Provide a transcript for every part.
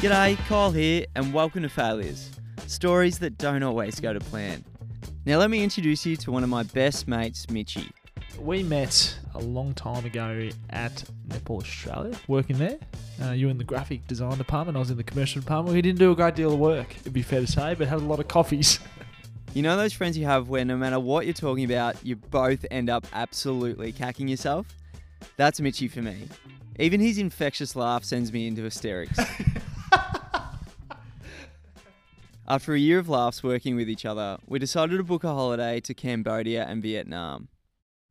G'day, Kyle here, and welcome to Failures stories that don't always go to plan. Now, let me introduce you to one of my best mates, Mitchy. We met a long time ago at Netball Australia, working there. Uh, you were in the graphic design department, I was in the commercial department. We didn't do a great deal of work, it'd be fair to say, but had a lot of coffees. You know those friends you have where no matter what you're talking about, you both end up absolutely cacking yourself? That's Mitchy for me. Even his infectious laugh sends me into hysterics. After a year of laughs working with each other, we decided to book a holiday to Cambodia and Vietnam.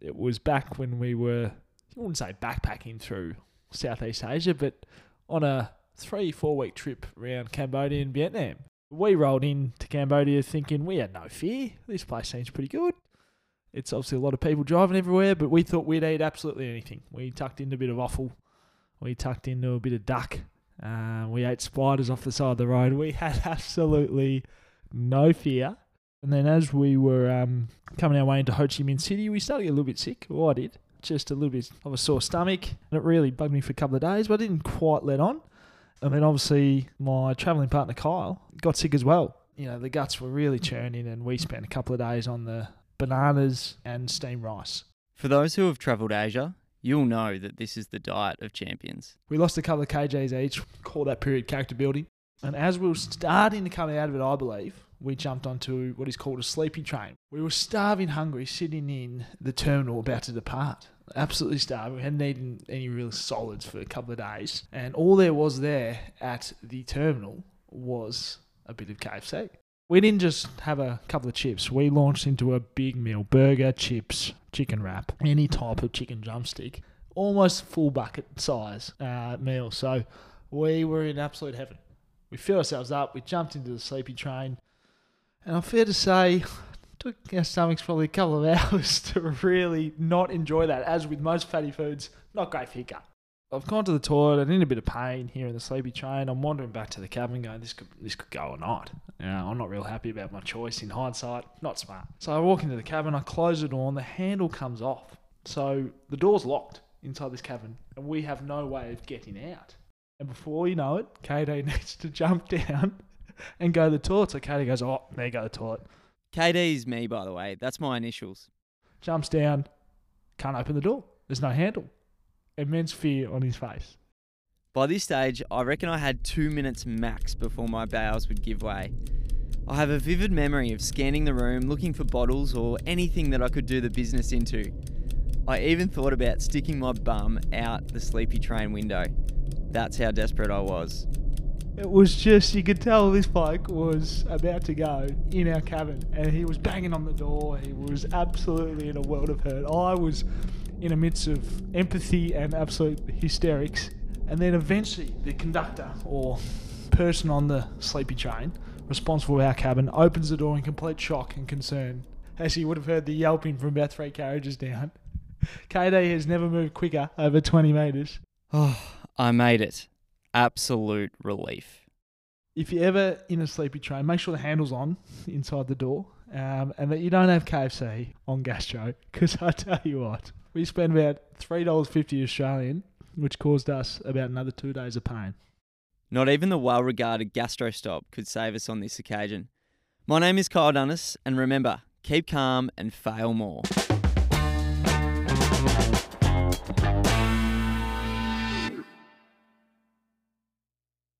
It was back when we were, I wouldn't say backpacking through Southeast Asia, but on a three, four week trip around Cambodia and Vietnam. We rolled into Cambodia thinking we had no fear. This place seems pretty good. It's obviously a lot of people driving everywhere, but we thought we'd eat absolutely anything. We tucked into a bit of offal. We tucked into a bit of duck. Uh, we ate spiders off the side of the road. We had absolutely no fear. And then as we were um, coming our way into Ho Chi Minh City, we started to get a little bit sick. Well, I did. Just a little bit of a sore stomach. And it really bugged me for a couple of days, but I didn't quite let on. And then obviously my travelling partner Kyle got sick as well. You know, the guts were really churning and we spent a couple of days on the bananas and steamed rice. For those who have travelled Asia, you'll know that this is the diet of champions. We lost a couple of KJs each, call that period character building. And as we were starting to come out of it, I believe, we jumped onto what is called a sleepy train. We were starving hungry, sitting in the terminal about to depart. Absolutely starving. We hadn't eaten any real solids for a couple of days. And all there was there at the terminal was a bit of KFC. We didn't just have a couple of chips. We launched into a big meal burger, chips, chicken wrap, any type of chicken drumstick. Almost full bucket size uh, meal. So we were in absolute heaven. We filled ourselves up. We jumped into the sleepy train. And I'm fair to say, took our stomachs probably a couple of hours to really not enjoy that. As with most fatty foods, not great for your gut. I've gone to the toilet. I'm in a bit of pain here in the sleepy train. I'm wandering back to the cabin, going, "This could this could go or not." You know, I'm not real happy about my choice. In hindsight, not smart. So I walk into the cabin. I close the door, and the handle comes off. So the door's locked inside this cabin, and we have no way of getting out. And before you know it, KD needs to jump down and go to the toilet. So KD goes, "Oh, there you go the toilet." KD is me, by the way. That's my initials. Jumps down, can't open the door. There's no handle. Immense fear on his face. By this stage, I reckon I had two minutes max before my bowels would give way. I have a vivid memory of scanning the room looking for bottles or anything that I could do the business into. I even thought about sticking my bum out the sleepy train window. That's how desperate I was. It was just, you could tell this bloke was about to go in our cabin and he was banging on the door. He was absolutely in a world of hurt. I was in a midst of empathy and absolute hysterics. And then eventually, the conductor or person on the sleepy train responsible for our cabin opens the door in complete shock and concern as he would have heard the yelping from about three carriages down. KD has never moved quicker over 20 metres. Oh, I made it. Absolute relief. If you're ever in a sleepy train, make sure the handle's on inside the door um, and that you don't have KFC on gastro because I tell you what, we spent about $3.50 Australian, which caused us about another two days of pain. Not even the well regarded gastro stop could save us on this occasion. My name is Kyle Dunnis, and remember, keep calm and fail more.